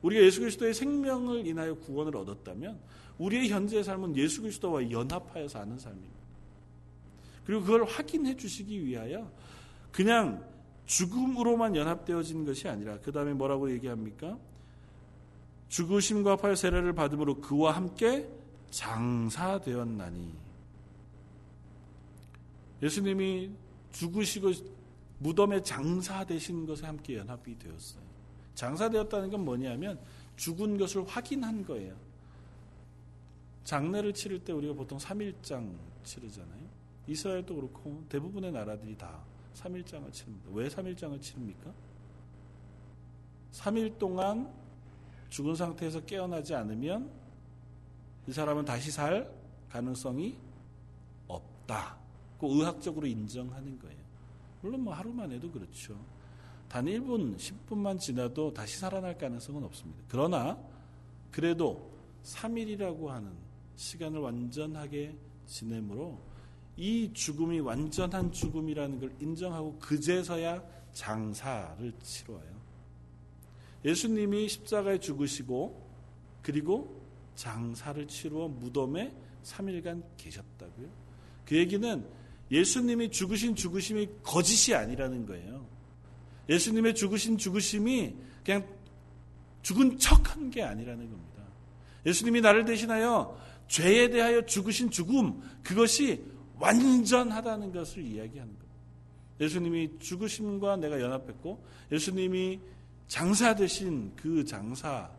우리가 예수 그리스도의 생명을 인하여 구원을 얻었다면 우리의 현재의 삶은 예수 그리스도와 연합하여 사는 삶입니다. 그리고 그걸 확인해 주시기 위하여 그냥 죽음으로만 연합되어진 것이 아니라 그 다음에 뭐라고 얘기합니까? 죽으심과 팔 세례를 받음으로 그와 함께 장사되었나니 예수님이 죽으시고 무덤에 장사되신 것에 함께 연합이 되었어요. 장사되었다는 건 뭐냐면 죽은 것을 확인한 거예요. 장례를 치를 때 우리가 보통 3일장 치르잖아요. 이스라엘도 그렇고 대부분의 나라들이 다 3일장을 치릅니다. 왜 3일장을 치릅니까? 3일 동안 죽은 상태에서 깨어나지 않으면 이 사람은 다시 살 가능성이 없다. 그 의학적으로 인정하는 거예요. 물론 뭐 하루만 해도 그렇죠. 단 1분, 10분만 지나도 다시 살아날 가능성은 없습니다. 그러나 그래도 3일이라고 하는 시간을 완전하게 지내므로 이 죽음이 완전한 죽음이라는 걸 인정하고 그제서야 장사를 치러요. 예수님이 십자가에 죽으시고 그리고 장사를 치루어 무덤에 3일간 계셨다고요. 그 얘기는 예수님이 죽으신 죽으심이 거짓이 아니라는 거예요. 예수님의 죽으신 죽으심이 그냥 죽은 척 한 게 아니라는 겁니다. 예수님이 나를 대신하여 죄에 대하여 죽으신 죽음, 그것이 완전하다는 것을 이야기하는 겁니다. 예수님이 죽으심과 내가 연합했고, 예수님이 장사 되신 그 장사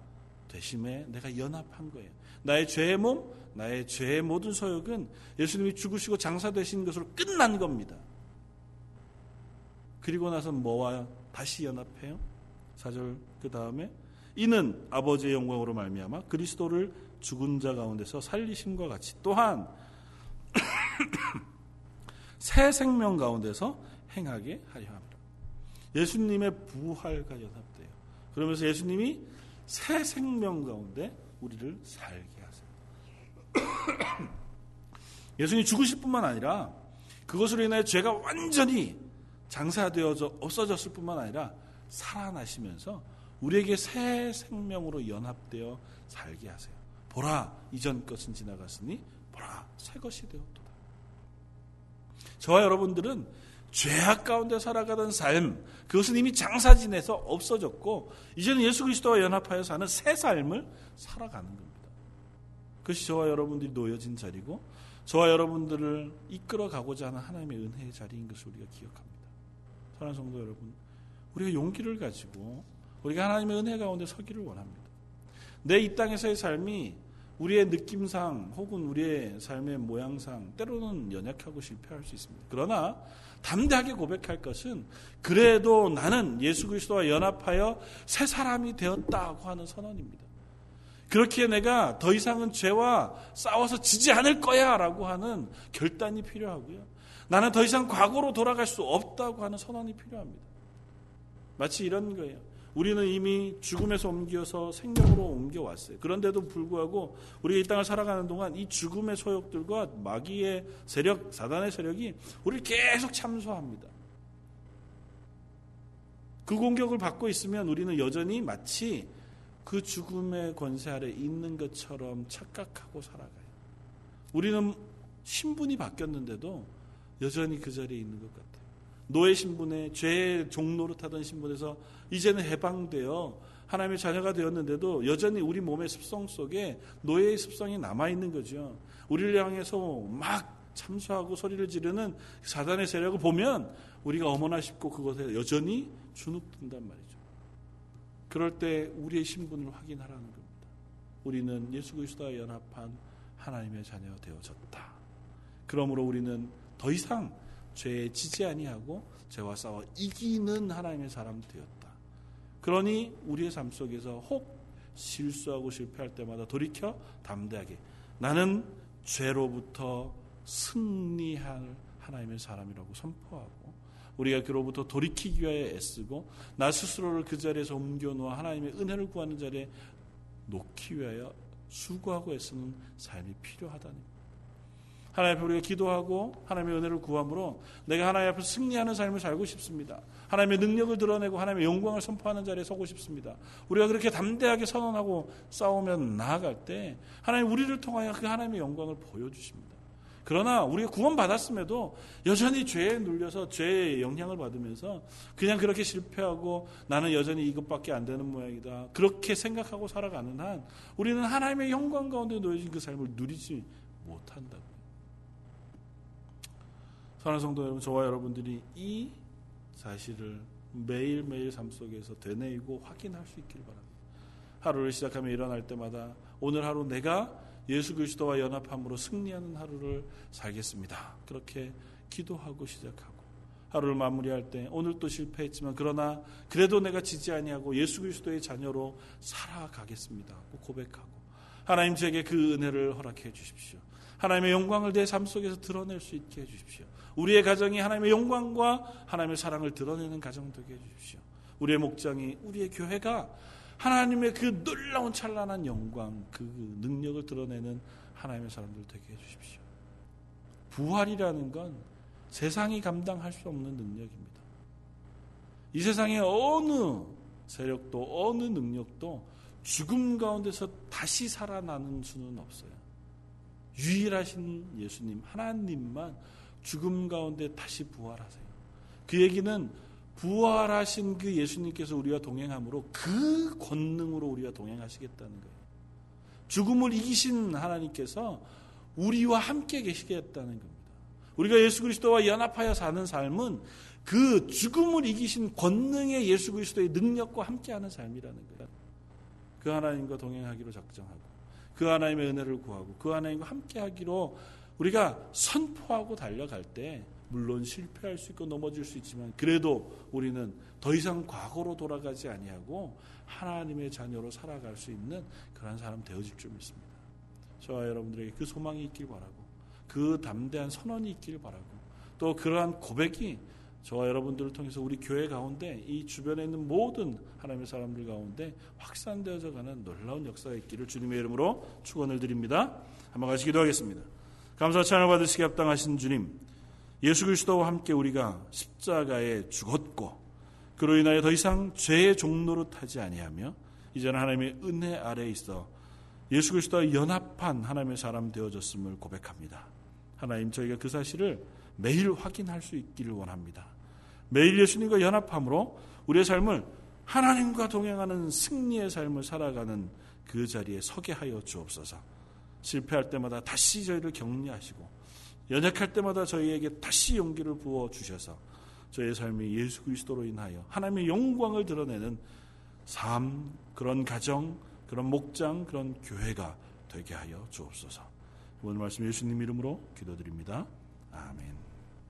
되심에 내가 연합한 거예요. 나의 죄의 몸, 나의 죄의 모든 소욕은 예수님이 죽으시고 장사 되신 것으로 끝난 겁니다. 그리고 나서 뭐와 다시 연합해요? 4절 그 다음에 이는 아버지의 영광으로 말미암아 그리스도를 죽은 자 가운데서 살리심과 같이 또한 <coughs> 새 생명 가운데서 행하게 하려 합니다. 예수님의 부활과 연합돼요. 그러면서 예수님이 새 생명 가운데 우리를 살게 하세요. <coughs> 예수님이 죽으실 뿐만 아니라 그것으로 인해 죄가 완전히 장사되어져 없어졌을 뿐만 아니라 살아나시면서 우리에게 새 생명으로 연합되어 살게 하세요. 보라 이전 것은 지나갔으니 보라 새 것이 되었도다. 저와 여러분들은 죄악 가운데 살아가던 삶 그것은 이미 장사진에서 없어졌고 이제는 예수 그리스도와 연합하여 사는 새 삶을 살아가는 겁니다. 그것이 저와 여러분들이 놓여진 자리고 저와 여러분들을 이끌어 가고자 하는 하나님의 은혜의 자리인 것을 우리가 기억합니다. 사랑하는 성도 여러분, 우리가 용기를 가지고 우리가 하나님의 은혜 가운데 서기를 원합니다. 내 이 땅에서의 삶이 우리의 느낌상 혹은 우리의 삶의 모양상 때로는 연약하고 실패할 수 있습니다. 그러나 담대하게 고백할 것은 그래도 나는 예수 그리스도와 연합하여 새 사람이 되었다고 하는 선언입니다. 그렇게 내가 더 이상은 죄와 싸워서 지지 않을 거야 라고 하는 결단이 필요하고요. 나는 더 이상 과거로 돌아갈 수 없다고 하는 선언이 필요합니다. 마치 이런 거예요. 우리는 이미 죽음에서 옮겨서 생명으로 옮겨왔어요. 그런데도 불구하고 우리가 이 땅을 살아가는 동안 이 죽음의 소욕들과 마귀의 세력, 사단의 세력이 우리를 계속 참소합니다. 그 공격을 받고 있으면 우리는 여전히 마치 그 죽음의 권세 아래 있는 것처럼 착각하고 살아가요. 우리는 신분이 바뀌었는데도 여전히 그 자리에 있는 것 같아요. 노예 신분에 죄의 종노릇하던 신분에서 이제는 해방되어 하나님의 자녀가 되었는데도 여전히 우리 몸의 습성 속에 노예의 습성이 남아 있는 거죠. 우리를 향해서 막 참수하고 소리를 지르는 사단의 세력을 보면 우리가 어머나 싶고 그것에 여전히 주눅든단 말이죠. 그럴 때 우리의 신분을 확인하라는 겁니다. 우리는 예수 그리스도와 연합한 하나님의 자녀 되어졌다. 그러므로 우리는 더 이상 죄에 지지 아니하고 죄와 싸워 이기는 하나님의 사람 되었다. 그러니 우리의 삶 속에서 혹 실수하고 실패할 때마다 돌이켜 담대하게 나는 죄로부터 승리할 하나님의 사람이라고 선포하고 우리가 그로부터 돌이키기 위하여 애쓰고 나 스스로를 그 자리에서 옮겨놓아 하나님의 은혜를 구하는 자리에 놓기 위하여 수고하고 애쓰는 삶이 필요하다는 하나님 앞에 우리가 기도하고 하나님의 은혜를 구함으로 내가 하나님 앞에 승리하는 삶을 살고 싶습니다. 하나님의 능력을 드러내고 하나님의 영광을 선포하는 자리에 서고 싶습니다. 우리가 그렇게 담대하게 선언하고 싸우면 나아갈 때 하나님 우리를 통하여 그 하나님의 영광을 보여주십니다. 그러나 우리가 구원받았음에도 여전히 죄에 눌려서 죄의 영향을 받으면서 그냥 그렇게 실패하고 나는 여전히 이것밖에 안 되는 모양이다. 그렇게 생각하고 살아가는 한 우리는 하나님의 영광 가운데 놓여진 그 삶을 누리지 못한다고. 사랑하는 성도 여러분, 저와 여러분들이 이 사실을 매일매일 삶 속에서 되뇌이고 확인할 수 있길 바랍니다. 하루를 시작하며 일어날 때마다 오늘 하루 내가 예수 그리스도와 연합함으로 승리하는 하루를 살겠습니다. 그렇게 기도하고 시작하고 하루를 마무리할 때 오늘 또 실패했지만 그러나 그래도 내가 지지 아니하고 예수 그리스도의 자녀로 살아가겠습니다. 고백하고 하나님 제게 그 은혜를 허락해 주십시오. 하나님의 영광을 내 삶 속에서 드러낼 수 있게 해 주십시오. 우리의 가정이 하나님의 영광과 하나님의 사랑을 드러내는 가정 되게 해 주십시오. 우리의 목장이 우리의 교회가 하나님의 그 놀라운 찬란한 영광, 그 능력을 드러내는 하나님의 사람들 되게 해주십시오. 부활이라는 건 세상이 감당할 수 없는 능력입니다. 이 세상의 어느 세력도 어느 능력도 죽음 가운데서 다시 살아나는 수는 없어요. 유일하신 예수님, 하나님만 죽음 가운데 다시 부활하세요. 그 얘기는 부활하신 그 예수님께서 우리와 동행함으로 그 권능으로 우리와 동행하시겠다는 거예요. 죽음을 이기신 하나님께서 우리와 함께 계시겠다는 겁니다. 우리가 예수 그리스도와 연합하여 사는 삶은 그 죽음을 이기신 권능의 예수 그리스도의 능력과 함께하는 삶이라는 거예요. 그 하나님과 동행하기로 작정하고 그 하나님의 은혜를 구하고 그 하나님과 함께하기로 우리가 선포하고 달려갈 때 물론 실패할 수 있고 넘어질 수 있지만 그래도 우리는 더 이상 과거로 돌아가지 아니하고 하나님의 자녀로 살아갈 수 있는 그러한 사람 되어질 줄 믿습니다. 저와 여러분들에게 그 소망이 있길 바라고 그 담대한 선언이 있길 바라고 또 그러한 고백이 저와 여러분들을 통해서 우리 교회 가운데 이 주변에 있는 모든 하나님의 사람들 가운데 확산되어져 가는 놀라운 역사가 있기를 주님의 이름으로 축원을 드립니다. 한번 같이 기도 하겠습니다. 감사 찬양 받으시기 합당하신 주님, 예수 그리스도와 함께 우리가 십자가에 죽었고 그로 인하여 더 이상 죄의 종로로 타지 아니하며 이제는 하나님의 은혜 아래에 있어 예수 그리스도와 연합한 하나님의 사람 되어졌음을 고백합니다. 하나님 저희가 그 사실을 매일 확인할 수 있기를 원합니다. 매일 예수님과 연합함으로 우리의 삶을 하나님과 동행하는 승리의 삶을 살아가는 그 자리에 서게 하여 주옵소서. 실패할 때마다 다시 저희를 격려하시고 연약할 때마다 저희에게 다시 용기를 부어 주셔서 저희의 삶이 예수 그리스도로 인하여 하나님의 영광을 드러내는 삶, 그런 가정, 그런 목장, 그런 교회가 되게 하여 주옵소서. 오늘 말씀 예수님 이름으로 기도드립니다. 아멘.